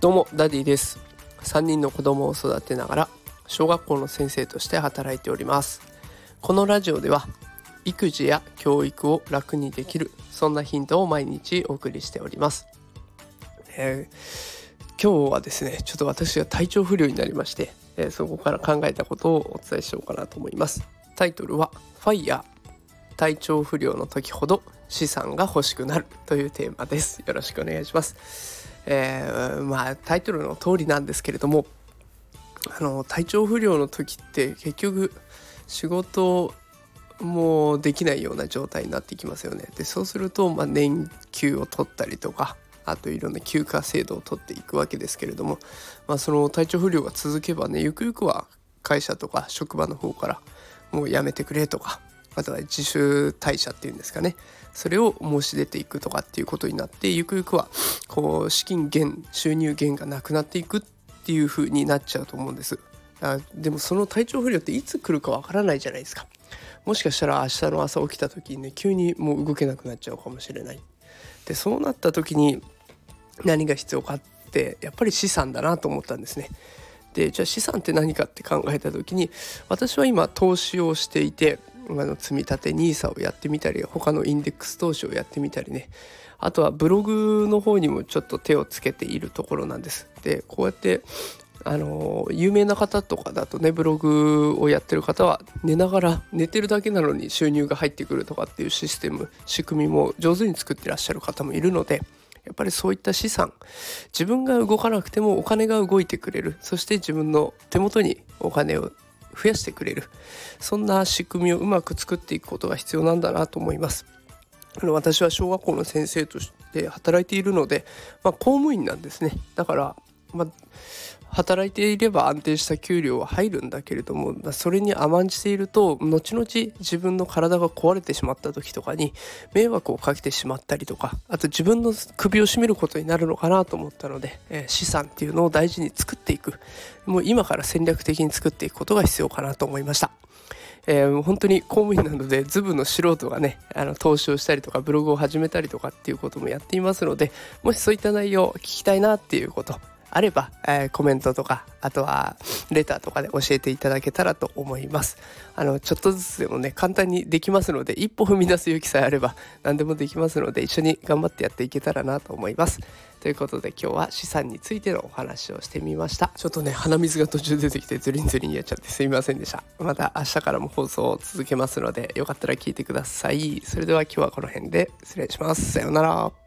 どうもダディです。3人の子供を育てながら小学校の先生として働いております。このラジオでは育児や教育を楽にできるそんなヒントを毎日お送りしております、えー、今日はですねちょっと私が体調不良になりまして、えー、そこから考えたことをお伝えしようかなと思います。タイトルはファイヤー。体調不良の時ほど資産が欲しくなるというテーマですよろしくお願いしますえー、まあタイトルの通りなんですけれどもあの体調不良の時って結局仕事もできないような状態になってきますよね。でそうすると、まあ、年休を取ったりとかあといろんな休暇制度を取っていくわけですけれども、まあ、その体調不良が続けばねゆくゆくは会社とか職場の方からもうやめてくれとかあとは自主退社っていうんですかね。それを申し出ていくとかっていうことになってゆくゆくはこう資金源収入源がなくなっていくっていう風になっちゃうと思うんです。あでもその体調不良っていつ来るかわからないじゃないですか。もしかしたら明日の朝起きた時にね急にもう動けなくなっちゃうかもしれない。でそうなった時に何が必要かってやっぱり資産だなと思ったんですね。でじゃあ資産って何かって考えた時に私は今投資をしていてあの積み立て NISA をやってみたり他のインデックス投資をやってみたりねあとはブログの方にもちょっと手をつけているところなんです。でこうやってあの有名な方とかだとねブログをやってる方は寝ながら寝てるだけなのに収入が入ってくるとかっていうシステム仕組みも上手に作ってらっしゃる方もいるのでやっぱりそういった資産自分が動かなくてもお金が動いてくれるそして自分の手元にお金を増やしてくれるそんな仕組みをうまく作っていくことが必要なんだなと思います。あの私は小学校の先生として働いているので、まあ、公務員なんですねだから、まあ、働いていれば安定した給料は入るんだけれどもそれに甘んじていると後々自分の体が壊れてしまった時とかに迷惑をかけてしまったりとかあと自分の首を絞めることになるのかなと思ったので、えー、資産っていうのを大事に作っていくもう今から戦略的に作っていくことが必要かなと思いました。えー、本当に公務員なのでズブの素人がねあの投資をしたりとかブログを始めたりとかっていうこともやっていますのでもしそういった内容を聞きたいなっていうことあれば、えー、コメントとかあとはレターとかで教えていただけたらと思います。あのちょっとずつでもね簡単にできますので一歩踏み出す勇気さえあれば何でもできますので一緒に頑張ってやっていけたらなと思います。ということで今日は資産についてのお話をしてみました。ちょっとね鼻水が途中出てきてズリンズリンやっちゃってすいませんでした。また明日からも放送を続けますのでよかったら聞いてください。それでは今日はこの辺で失礼します。さようなら。